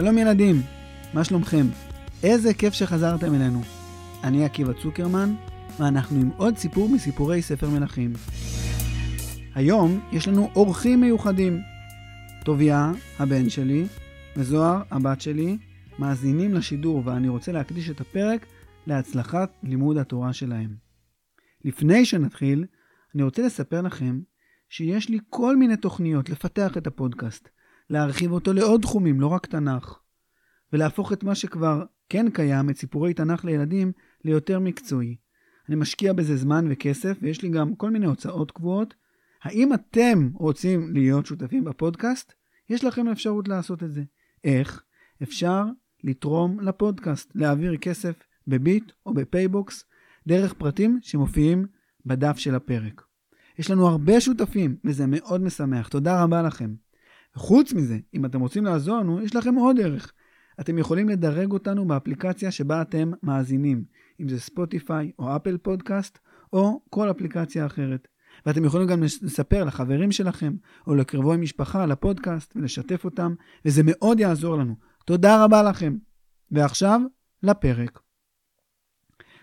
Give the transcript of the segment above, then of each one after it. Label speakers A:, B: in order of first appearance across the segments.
A: שלום ילדים, מה שלומכם? איזה כיף שחזרתם אלינו. אני עקיבא צוקרמן, ואנחנו עם עוד סיפור מסיפורי ספר מלכים. היום יש לנו אורחים מיוחדים. טוביה, הבן שלי, וזוהר, הבת שלי, מאזינים לשידור, ואני רוצה להקדיש את הפרק להצלחת לימוד התורה שלהם. לפני שנתחיל, אני רוצה לספר לכם שיש לי כל מיני תוכניות לפתח את הפודקאסט, להרחיב אותו לעוד תחומים, לא רק תנ"ך, ולהפוך את מה שכבר כן קיים, את סיפורי תנ"ך לילדים, ליותר מקצועי. אני משקיע בזה זמן וכסף, ויש לי גם כל מיני הוצאות קבועות. האם אתם רוצים להיות שותפים בפודקאסט? יש לכם אפשרות לעשות את זה. איך? אפשר לתרום לפודקאסט, להעביר כסף בביט או בפייבוקס, דרך פרטים שמופיעים בדף של הפרק. יש לנו הרבה שותפים, וזה מאוד משמח. תודה רבה לכם. חוץ מזה, אם אתם רוצים לעזור לנו, יש לכם עוד ערך. אתם יכולים לדרג אותנו באפליקציה שבה אתם מאזינים, אם זה ספוטיפיי או אפל פודקאסט, או כל אפליקציה אחרת. ואתם יכולים גם לספר לחברים שלכם, או לקרבוי משפחה על הפודקאסט, ולשתף אותם, וזה מאוד יעזור לנו. תודה רבה לכם. ועכשיו, לפרק.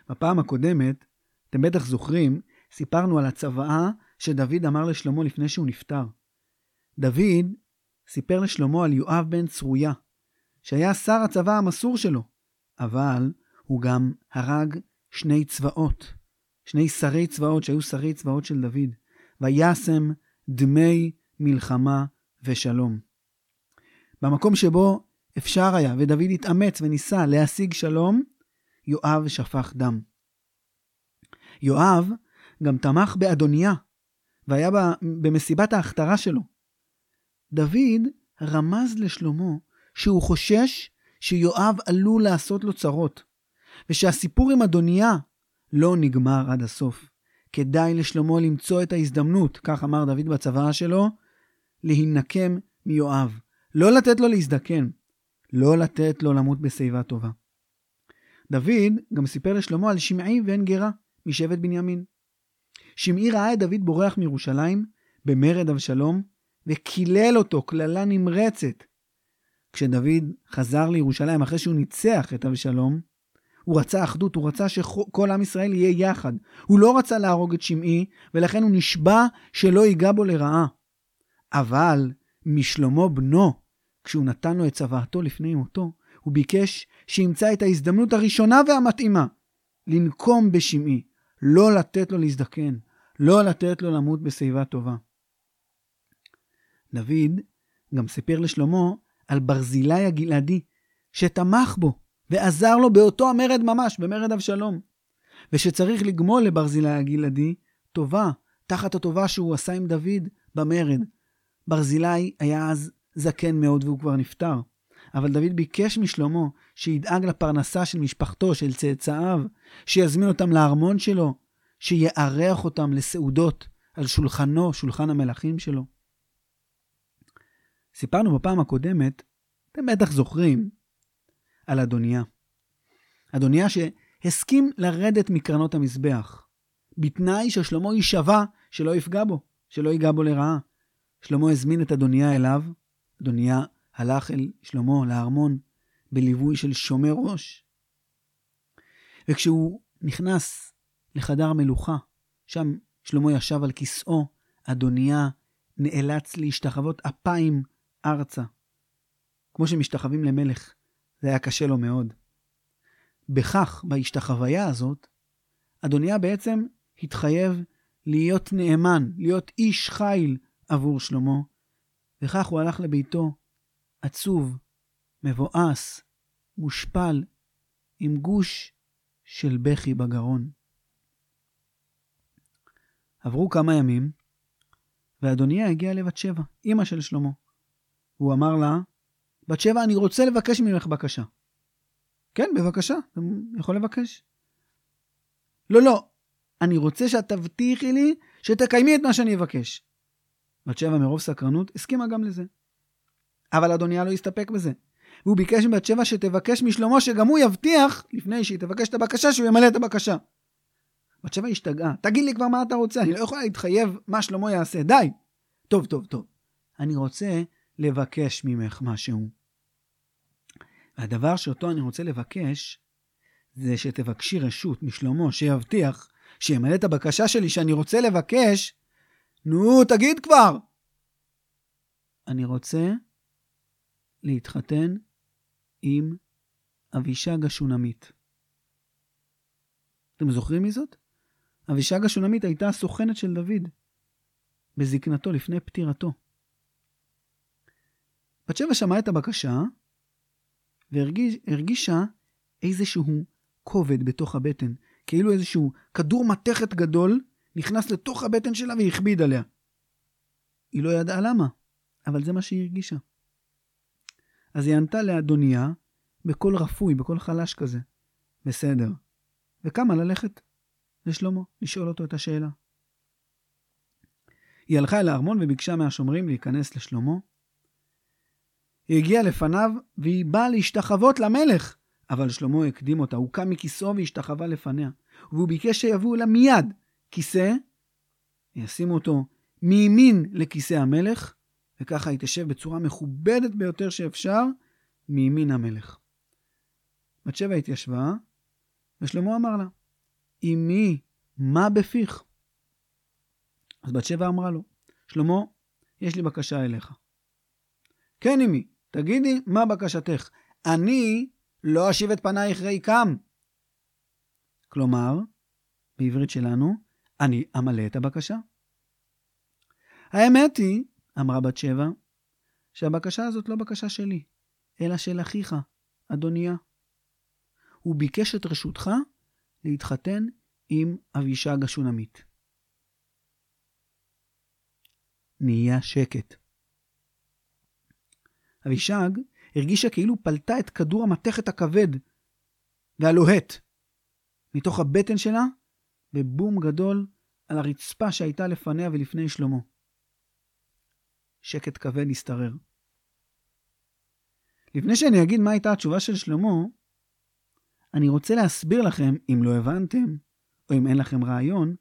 A: בפעם הקודמת, אתם בטח זוכרים, סיפרנו על הצוואה שדוד אמר לשלמה לפני שהוא נפטר. דוד סיפר לשלמה על יואב בן צרויה, שהיה שר הצבא המסור שלו, אבל הוא גם הרג שני צבאות, שני שרי צבאות שהיו שרי צבאות של דוד, וישם דמי מלחמה ושלום. במקום שבו אפשר היה, ודוד התאמץ וניסה להשיג שלום, יואב שפך דם. יואב גם תמך באדוניה, והיה במסיבת ההכתרה שלו. דוד רמז לשלמה שהוא חושש שיואב עלול לעשות לו צרות, ושהסיפור עם אדוניה לא נגמר עד הסוף. כדאי לשלמה למצוא את ההזדמנות, כך אמר דוד בצוואה שלו, להינקם מיואב. לא לתת לו להזדקן, לא לתת לו למות בשיבה טובה. דוד גם סיפר לשלמה על שמעי בן גרה משבט בנימין. שמעי ראה את דוד בורח מירושלים במרד אבשלום, וקילל אותו קללה נמרצת. כשדוד חזר לירושלים אחרי שהוא ניצח את אבשלום, הוא רצה אחדות, הוא רצה שכל עם ישראל יהיה יחד. הוא לא רצה להרוג את שמעי, ולכן הוא נשבע שלא ייגע בו לרעה. אבל משלמה בנו, כשהוא נתן לו את צוואתו לפני מותו, הוא ביקש שימצא את ההזדמנות הראשונה והמתאימה לנקום בשמעי, לא לתת לו להזדקן, לא לתת לו למות בשיבה טובה. דוד גם סיפר לשלמה על ברזילי הגלעדי, שתמך בו ועזר לו באותו המרד ממש, במרד אבשלום, ושצריך לגמול לברזילי הגלעדי טובה, תחת הטובה שהוא עשה עם דוד במרד. ברזילי היה אז זקן מאוד והוא כבר נפטר. אבל דוד ביקש משלמה שידאג לפרנסה של משפחתו, של צאצאיו, שיזמין אותם לארמון שלו, שיארח אותם לסעודות על שולחנו, שולחן המלכים שלו. סיפרנו בפעם הקודמת, אתם בטח זוכרים, על אדוניה. אדוניה שהסכים לרדת מקרנות המזבח, בתנאי ששלמה יישבע שלא יפגע בו, שלא ייגע בו לרעה. שלמה הזמין את אדוניה אליו, אדוניה הלך אל שלמה לארמון בליווי של שומר ראש. וכשהוא נכנס לחדר המלוכה, שם שלמה ישב על כיסאו, אדוניה נאלץ להשתחוות אפיים ארצה. כמו שמשתחווים למלך, זה היה קשה לו מאוד. בכך, בהשתחוויה הזאת, אדוניה בעצם התחייב להיות נאמן, להיות איש חיל עבור שלמה, וכך הוא הלך לביתו עצוב, מבואס, מושפל, עם גוש של בכי בגרון. עברו כמה ימים, ואדוניה הגיעה לבת שבע, אמא של שלמה. הוא אמר לה, בת שבע, אני רוצה לבקש ממך בקשה. כן, בבקשה, אתה יכול לבקש. לא, לא, אני רוצה שאת תבטיחי לי שתקיימי את מה שאני אבקש. בת שבע מרוב סקרנות הסכימה גם לזה. אבל אדוניה לא הסתפק בזה. והוא ביקש מבת שבע שתבקש משלמה שגם הוא יבטיח, לפני שהיא תבקש את הבקשה, שהוא ימלא את הבקשה. בת שבע השתגעה, תגיד לי כבר מה אתה רוצה, אני לא יכולה להתחייב מה שלמה יעשה, די. טוב, טוב, טוב. אני רוצה לבקש ממך משהו. הדבר שאותו אני רוצה לבקש, זה שתבקשי רשות משלמה שיבטיח שימלא את הבקשה שלי שאני רוצה לבקש. נו, תגיד כבר! אני רוצה להתחתן עם אבישג השונמית. אתם זוכרים מי זאת? אבישג השונמית הייתה הסוכנת של דוד בזקנתו לפני פטירתו. בת שבע שמעה את הבקשה והרגישה איזשהו כובד בתוך הבטן, כאילו איזשהו כדור מתכת גדול נכנס לתוך הבטן שלה והכביד עליה. היא לא ידעה למה, אבל זה מה שהיא הרגישה. אז היא ענתה לאדוניה בקול רפוי, בקול חלש כזה. בסדר. וקמה ללכת לשלמה, לשאול אותו את השאלה. היא הלכה אל הארמון וביקשה מהשומרים להיכנס לשלמה. היא הגיעה לפניו והיא באה להשתחוות למלך, אבל שלמה הקדים אותה, הוא קם מכיסאו והשתחווה לפניה, והוא ביקש שיביאו לה מיד כיסא, ישימו אותו מימין לכיסא המלך, וככה היא תשב בצורה מכובדת ביותר שאפשר מימין המלך. בת שבע התיישבה, ושלמה אמר לה, אמי, מה בפיך? אז בת שבע אמרה לו, שלמה, יש לי בקשה אליך. כן, אמי, תגידי, מה בקשתך? אני לא אשיב את פנייך ריקם. כלומר, בעברית שלנו, אני אמלא את הבקשה. האמת היא, אמרה בת שבע, שהבקשה הזאת לא בקשה שלי, אלא של אחיך, אדוניה. הוא ביקש את רשותך להתחתן עם אבישג השונמית. נהיה שקט. אבישג הרגישה כאילו פלטה את כדור המתכת הכבד והלוהט מתוך הבטן שלה בבום גדול על הרצפה שהייתה לפניה ולפני שלמה. שקט כבד השתרר. לפני שאני אגיד מה הייתה התשובה של שלמה, אני רוצה להסביר לכם, אם לא הבנתם, או אם אין לכם רעיון,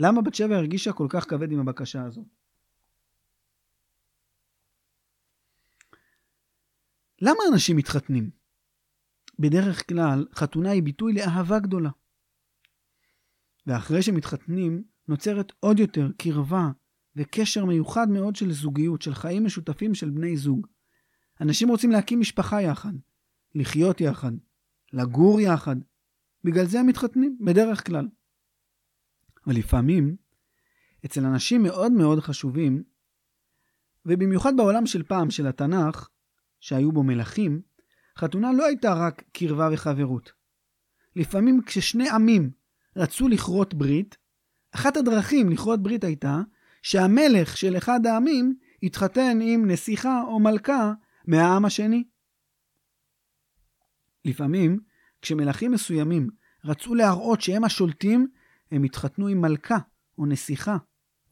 A: למה בת שבע הרגישה כל כך כבד עם הבקשה הזאת. למה אנשים מתחתנים? בדרך כלל, חתונה היא ביטוי לאהבה גדולה. ואחרי שמתחתנים, נוצרת עוד יותר קרבה וקשר מיוחד מאוד של זוגיות, של חיים משותפים של בני זוג. אנשים רוצים להקים משפחה יחד, לחיות יחד, לגור יחד. בגלל זה הם מתחתנים, בדרך כלל. אבל לפעמים, אצל אנשים מאוד מאוד חשובים, ובמיוחד בעולם של פעם, של התנ"ך, שהיו בו מלכים, חתונה לא הייתה רק קרבה וחברות. לפעמים כששני עמים רצו לכרות ברית, אחת הדרכים לכרות ברית הייתה שהמלך של אחד העמים יתחתן עם נסיכה או מלכה מהעם השני. לפעמים, כשמלכים מסוימים רצו להראות שהם השולטים, הם התחתנו עם מלכה או נסיכה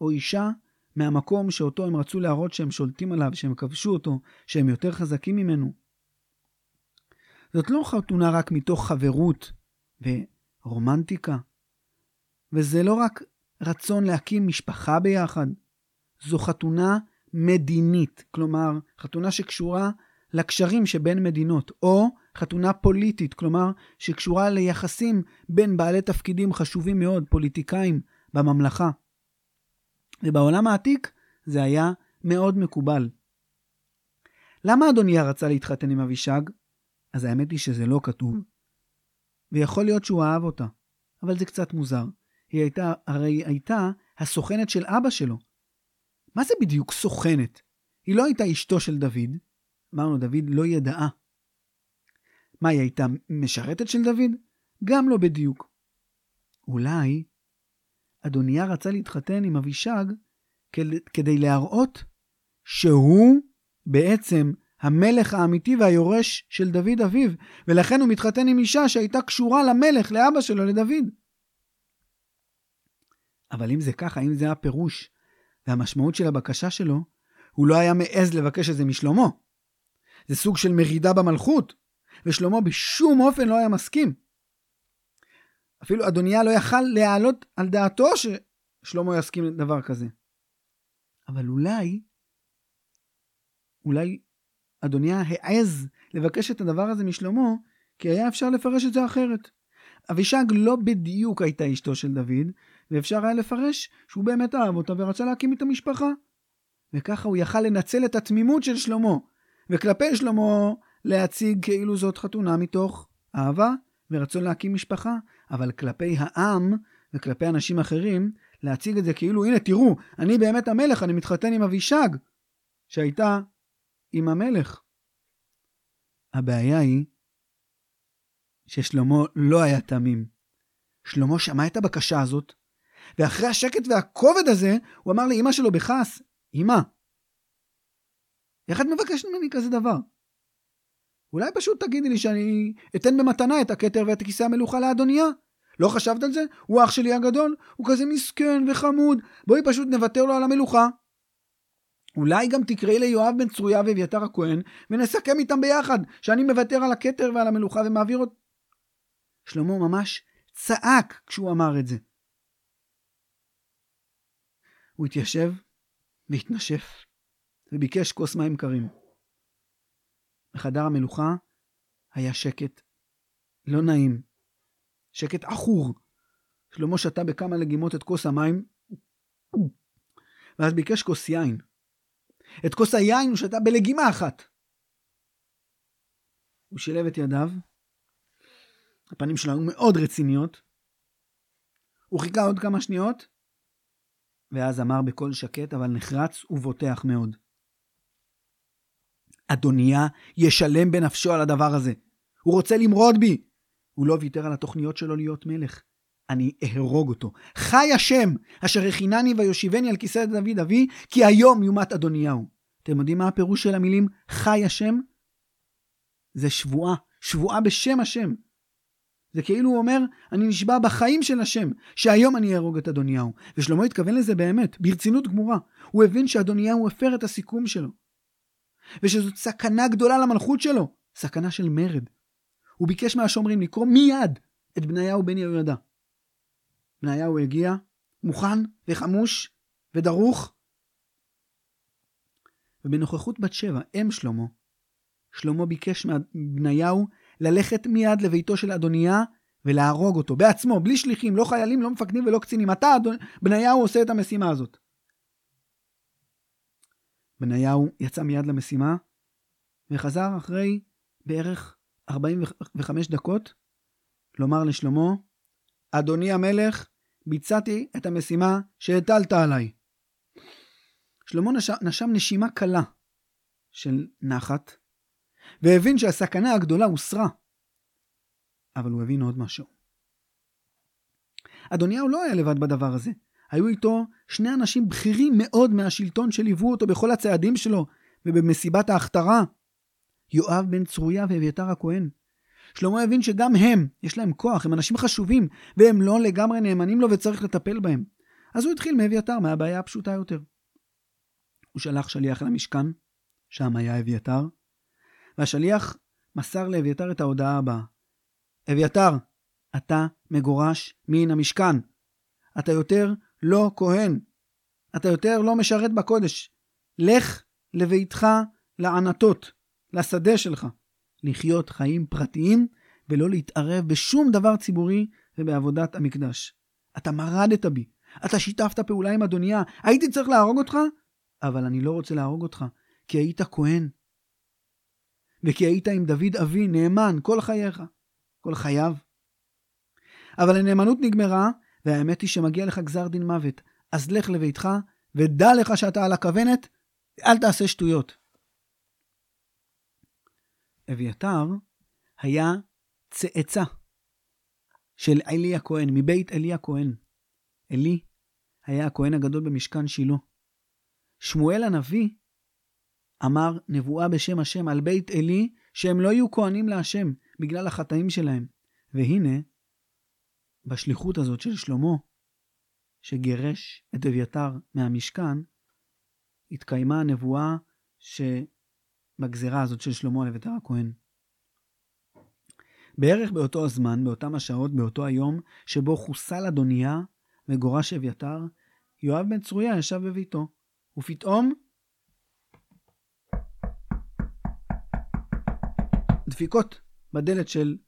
A: או אישה מהמקום שאותו הם רצו להראות שהם שולטים עליו, שהם כבשו אותו, שהם יותר חזקים ממנו. זאת לא חתונה רק מתוך חברות ורומנטיקה, וזה לא רק רצון להקים משפחה ביחד, זו חתונה מדינית, כלומר, חתונה שקשורה לקשרים שבין מדינות, או חתונה פוליטית, כלומר, שקשורה ליחסים בין בעלי תפקידים חשובים מאוד, פוליטיקאים, בממלכה. ובעולם העתיק זה היה מאוד מקובל. למה אדוניה רצה להתחתן עם אבישג? אז האמת היא שזה לא כתוב. ויכול להיות שהוא אהב אותה, אבל זה קצת מוזר. היא הייתה, הרי הייתה הסוכנת של אבא שלו. מה זה בדיוק סוכנת? היא לא הייתה אשתו של דוד. אמרנו, דוד לא ידעה. מה, היא הייתה משרתת של דוד? גם לא בדיוק. אולי אדוניה רצה להתחתן עם אבישג כדי להראות שהוא בעצם המלך האמיתי והיורש של דוד אביו, ולכן הוא מתחתן עם אישה שהייתה קשורה למלך, לאבא שלו, לדוד. אבל אם זה ככה, אם זה הפירוש והמשמעות של הבקשה שלו, הוא לא היה מעז לבקש את זה משלמה. זה סוג של מרידה במלכות, ושלמה בשום אופן לא היה מסכים. אפילו אדוניה לא יכל להעלות על דעתו ששלמה יסכים לדבר כזה. אבל אולי, אולי אדוניה העז לבקש את הדבר הזה משלמה, כי היה אפשר לפרש את זה אחרת. אבישג לא בדיוק הייתה אשתו של דוד, ואפשר היה לפרש שהוא באמת אהב אותה ורצה להקים את המשפחה. וככה הוא יכל לנצל את התמימות של שלמה, וכלפי שלמה להציג כאילו זאת חתונה מתוך אהבה ורצון להקים משפחה, אבל כלפי העם וכלפי אנשים אחרים, להציג את זה כאילו, הנה תראו, אני באמת המלך, אני מתחתן עם אבישג, שהייתה עם המלך. הבעיה היא ששלמה לא היה תמים. שלמה שמע את הבקשה הזאת, ואחרי השקט והכובד הזה, הוא אמר לאמא שלו בכעס, אמא, איך את מבקשת ממני כזה דבר? אולי פשוט תגידי לי שאני אתן במתנה את הכתר ואת כיסא המלוכה לאדוניה? לא חשבת על זה? הוא אח שלי הגדול, הוא כזה מסכן וחמוד, בואי פשוט נוותר לו על המלוכה. אולי גם תקראי ליואב בן צרויה ואביתר הכהן, ונסכם איתם ביחד, שאני מוותר על הכתר ועל המלוכה ומעביר עוד... שלמה ממש צעק כשהוא אמר את זה. הוא התיישב והתנשף, וביקש כוס מים קרים. בחדר המלוכה היה שקט לא נעים, שקט עכור. שלמה שתה בכמה לגימות את כוס המים, ואז ביקש כוס יין. את כוס היין הוא שתה בלגימה אחת. הוא שילב את ידיו, הפנים שלו היו מאוד רציניות. הוא חיכה עוד כמה שניות, ואז אמר בקול שקט אבל נחרץ ובוטח מאוד. אדוניה ישלם בנפשו על הדבר הזה. הוא רוצה למרוד בי. הוא לא ויתר על התוכניות שלו להיות מלך. אני אהרוג אותו. חי השם, אשר הכינני ויושיבני על כיסא דוד אבי, כי היום יומת אדוניהו. אתם יודעים מה הפירוש של המילים חי השם? זה שבועה, שבועה בשם השם. זה כאילו הוא אומר, אני נשבע בחיים של השם, שהיום אני אהרוג את אדוניהו. ושלמה התכוון לזה באמת, ברצינות גמורה. הוא הבין שאדוניהו הפר את הסיכום שלו. ושזאת סכנה גדולה למלכות שלו, סכנה של מרד. הוא ביקש מהשומרים לקרוא מיד את בניהו בן יהוידע. בניהו הגיע, מוכן וחמוש ודרוך, ובנוכחות בת שבע, אם שלמה, שלמה ביקש מבניהו ללכת מיד לביתו של אדוניה ולהרוג אותו בעצמו, בלי שליחים, לא חיילים, לא מפקדים ולא קצינים. אתה, אדון... בניהו, עושה את המשימה הזאת. בניהו יצא מיד למשימה וחזר אחרי בערך 45 דקות לומר לשלמה, אדוני המלך, ביצעתי את המשימה שהטלת עליי. שלמה נשם, נשם נשימה קלה של נחת, והבין שהסכנה הגדולה הוסרה. אבל הוא הבין עוד משהו. אדוניהו לא היה לבד בדבר הזה. היו איתו שני אנשים בכירים מאוד מהשלטון שליוו אותו בכל הצעדים שלו ובמסיבת ההכתרה. יואב בן צרויה ואביתר הכהן. שלמה הבין שגם הם, יש להם כוח, הם אנשים חשובים, והם לא לגמרי נאמנים לו וצריך לטפל בהם. אז הוא התחיל מאביתר, מהבעיה הפשוטה יותר. הוא שלח שליח למשכן, שם היה אביתר, והשליח מסר לאביתר את ההודעה הבאה: אביתר, אתה מגורש מן המשכן. אתה יותר לא כהן. אתה יותר לא משרת בקודש. לך לביתך לענתות, לשדה שלך, לחיות חיים פרטיים ולא להתערב בשום דבר ציבורי ובעבודת המקדש. אתה מרדת בי, אתה שיתפת פעולה עם אדוניה, הייתי צריך להרוג אותך, אבל אני לא רוצה להרוג אותך, כי היית כהן. וכי היית עם דוד אבי נאמן כל חייך, כל חייו. אבל הנאמנות נגמרה, והאמת היא שמגיע לך גזר דין מוות. אז לך לביתך, ודע לך שאתה על הכוונת, אל תעשה שטויות. אביתר היה צאצא של עלי הכהן, מבית עלי הכהן. עלי היה הכהן הגדול במשכן שילה. שמואל הנביא אמר נבואה בשם השם על בית עלי שהם לא יהיו כהנים להשם בגלל החטאים שלהם. והנה, בשליחות הזאת של שלמה, שגירש את אביתר מהמשכן, התקיימה הנבואה שבגזרה הזאת של שלמה על אביתר הכהן. בערך באותו הזמן, באותם השעות, באותו היום, שבו חוסל אדוניה וגורש אביתר, יואב בן צרויה ישב בביתו, ופתאום דפיקות בדלת של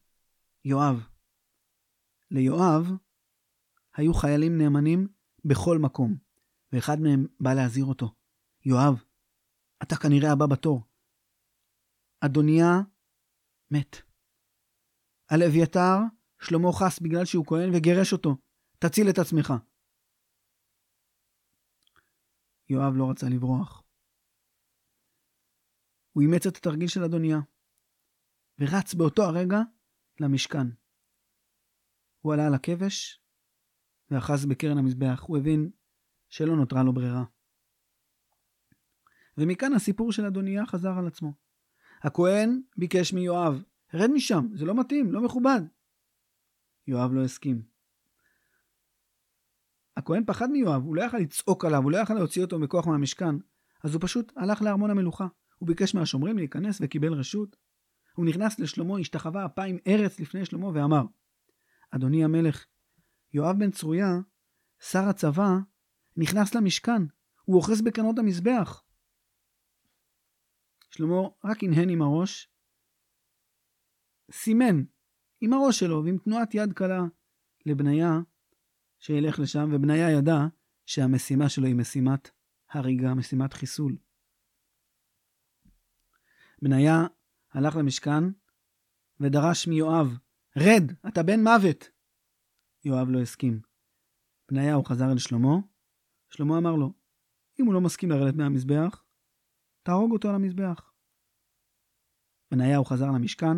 A: יואב. ליואב היו חיילים נאמנים בכל מקום, ואחד מהם בא להזהיר אותו. יואב, אתה כנראה הבא בתור. אדוניה מת. על אביתר שלמה חס בגלל שהוא כהן וגירש אותו. תציל את עצמך. יואב לא רצה לברוח. הוא אימץ את התרגיל של אדוניה, ורץ באותו הרגע למשכן. הוא עלה על הכבש ואחז בקרן המזבח. הוא הבין שלא נותרה לו ברירה. ומכאן הסיפור של אדוניה חזר על עצמו. הכהן ביקש מיואב, רד משם, זה לא מתאים, לא מכובד. יואב לא הסכים. הכהן פחד מיואב, הוא לא יכל לצעוק עליו, הוא לא יכל להוציא אותו בכוח מהמשכן, אז הוא פשוט הלך לארמון המלוכה. הוא ביקש מהשומרים להיכנס וקיבל רשות. הוא נכנס לשלמה, השתחווה אפיים ארץ לפני שלמה ואמר, אדוני המלך, יואב בן צרויה, שר הצבא, נכנס למשכן, הוא אוחז בקנות המזבח. שלמה רק הנהן עם הראש, סימן עם הראש שלו ועם תנועת יד קלה לבניה שילך לשם, ובניה ידע שהמשימה שלו היא משימת הריגה, משימת חיסול. בניה הלך למשכן ודרש מיואב, רד, אתה בן מוות. יואב לא הסכים. בניהו חזר אל שלמה, שלמה אמר לו, אם הוא לא מסכים לרדת מהמזבח, תהרוג אותו על המזבח. בניהו חזר למשכן,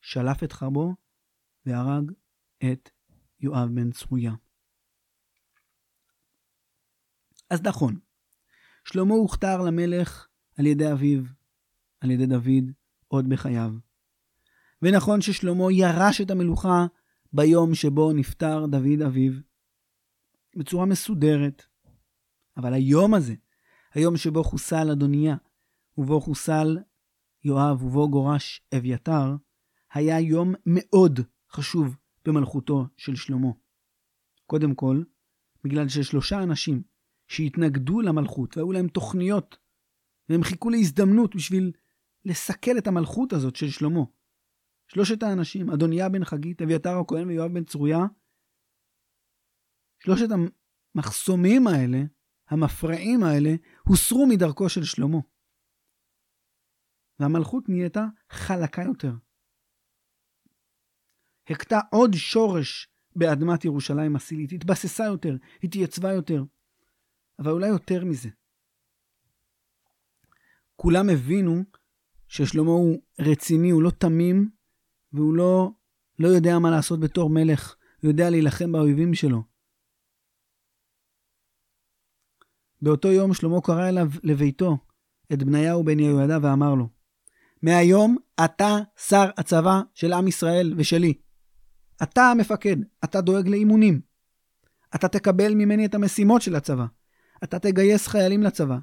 A: שלף את חרבו, והרג את יואב בן צרויה. אז נכון, שלמה הוכתר למלך על ידי אביו, על ידי דוד, עוד בחייו. ונכון ששלמה ירש את המלוכה ביום שבו נפטר דוד אביו, בצורה מסודרת. אבל היום הזה, היום שבו חוסל אדוניה, ובו חוסל יואב, ובו גורש אביתר, היה יום מאוד חשוב במלכותו של שלמה. קודם כל, בגלל ששלושה אנשים שהתנגדו למלכות והיו להם תוכניות, והם חיכו להזדמנות בשביל לסכל את המלכות הזאת של שלמה. שלושת האנשים, אדוניה בן חגית, אביתר הכהן ויואב בן צרויה, שלושת המחסומים האלה, המפרעים האלה, הוסרו מדרכו של שלמה. והמלכות נהייתה חלקה יותר. הכתה עוד שורש באדמת ירושלים הסילית, התבססה יותר, התייצבה יותר. אבל אולי יותר מזה. כולם הבינו ששלמה הוא רציני, הוא לא תמים, והוא לא, לא יודע מה לעשות בתור מלך, הוא יודע להילחם באויבים שלו. באותו יום שלמה קרא אליו לביתו את בניהו בן יהוידע ואמר לו, מהיום אתה שר הצבא של עם ישראל ושלי. אתה המפקד, אתה דואג לאימונים. אתה תקבל ממני את המשימות של הצבא. אתה תגייס חיילים לצבא.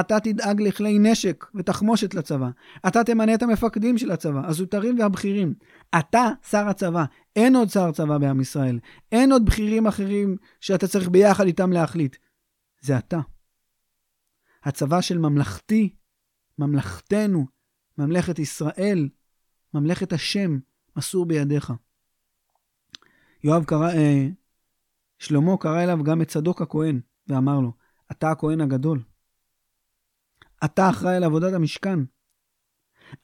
A: אתה תדאג לכלי נשק ותחמושת לצבא. אתה תמנה את המפקדים של הצבא, הזוטרים והבכירים. אתה שר הצבא. אין עוד שר צבא בעם ישראל. אין עוד בכירים אחרים שאתה צריך ביחד איתם להחליט. זה אתה. הצבא של ממלכתי, ממלכתנו, ממלכת ישראל, ממלכת השם, מסור בידיך. יואב קרא, אה, שלמה קרא אליו גם את צדוק הכהן, ואמר לו, אתה הכהן הגדול. אתה אחראי על עבודת המשכן.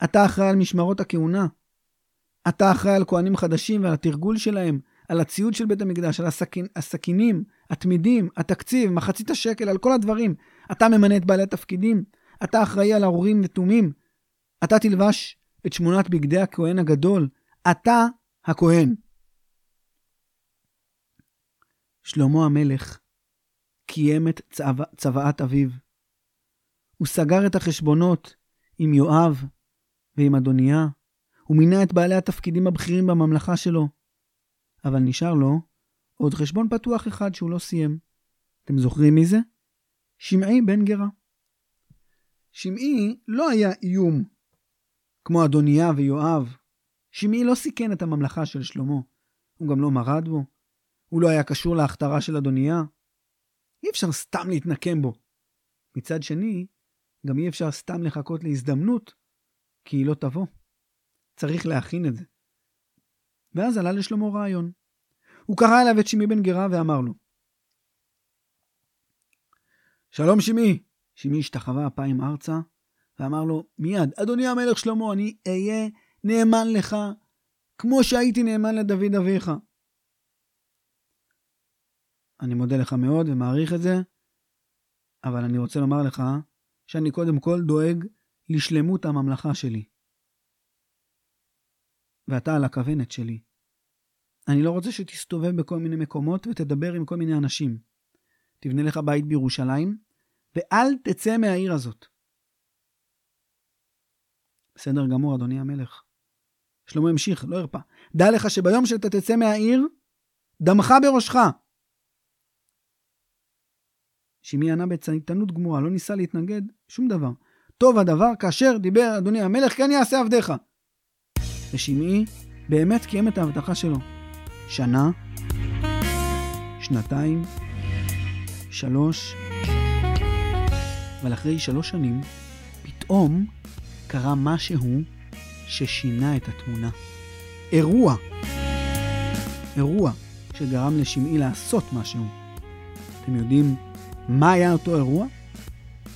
A: אתה אחראי על משמרות הכהונה. אתה אחראי על כהנים חדשים ועל התרגול שלהם, על הציוד של בית המקדש, על הסכין, הסכינים, התמידים, התקציב, מחצית השקל, על כל הדברים. אתה ממנה את בעלי התפקידים. אתה אחראי על ארורים ותומים. אתה תלבש את שמונת בגדי הכהן הגדול. אתה הכהן. שלמה המלך קיים את צבא, צוואת אביו. הוא סגר את החשבונות עם יואב ועם אדוניה, הוא מינה את בעלי התפקידים הבכירים בממלכה שלו. אבל נשאר לו עוד חשבון פתוח אחד שהוא לא סיים. אתם זוכרים מי זה? שמעי בן גרה. שמעי לא היה איום כמו אדוניה ויואב. שמעי לא סיכן את הממלכה של שלמה. הוא גם לא מרד בו. הוא לא היה קשור להכתרה של אדוניה. אי אפשר סתם להתנקם בו. מצד שני, גם אי אפשר סתם לחכות להזדמנות, כי היא לא תבוא. צריך להכין את זה. ואז עלה לשלמה רעיון. הוא קרא אליו את שמעי בן גרה ואמר לו, שלום שמעי. שמעי השתחווה אפיים ארצה ואמר לו מיד, אדוני המלך שלמה, אני אהיה נאמן לך כמו שהייתי נאמן לדוד אביך. אני מודה לך מאוד ומעריך את זה, אבל אני רוצה לומר לך שאני קודם כל דואג לשלמות הממלכה שלי. ואתה על הכוונת שלי. אני לא רוצה שתסתובב בכל מיני מקומות ותדבר עם כל מיני אנשים. תבנה לך בית בירושלים, ואל תצא מהעיר הזאת. בסדר גמור, אדוני המלך. שלמה המשיך, לא הרפה. דע לך שביום שאתה תצא מהעיר, דמך בראשך. שמי ענה בצייתנות גמורה, לא ניסה להתנגד, שום דבר. טוב הדבר כאשר דיבר אדוני המלך, כן יעשה עבדיך. ושמעי באמת קיים את ההבטחה שלו. שנה, שנתיים, שלוש, אבל אחרי שלוש שנים, פתאום קרה משהו ששינה את התמונה. אירוע. אירוע שגרם לשמעי לעשות משהו. אתם יודעים מה היה אותו אירוע?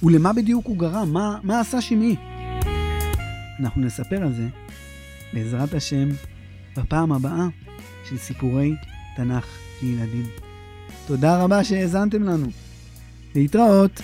A: ולמה בדיוק הוא גרם? מה, מה עשה שמעי? אנחנו נספר על זה, בעזרת השם, בפעם הבאה של סיפורי תנ"ך לילדים. תודה רבה שהאזנתם לנו. להתראות.